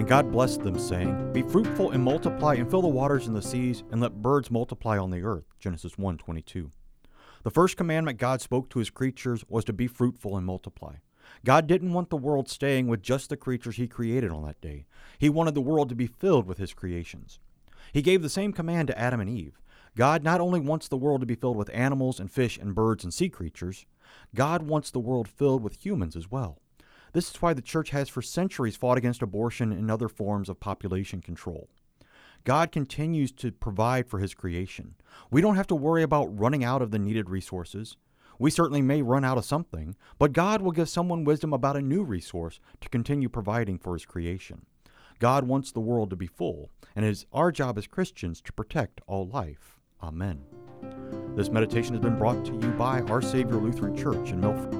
And God blessed them, saying, Be fruitful and multiply, and fill the waters and the seas, and let birds multiply on the earth. Genesis 1 22. The first commandment God spoke to his creatures was to be fruitful and multiply. God didn't want the world staying with just the creatures he created on that day. He wanted the world to be filled with his creations. He gave the same command to Adam and Eve. God not only wants the world to be filled with animals and fish and birds and sea creatures, God wants the world filled with humans as well. This is why the church has for centuries fought against abortion and other forms of population control. God continues to provide for his creation. We don't have to worry about running out of the needed resources. We certainly may run out of something, but God will give someone wisdom about a new resource to continue providing for his creation. God wants the world to be full, and it is our job as Christians to protect all life. Amen. This meditation has been brought to you by Our Savior Lutheran Church in Milford.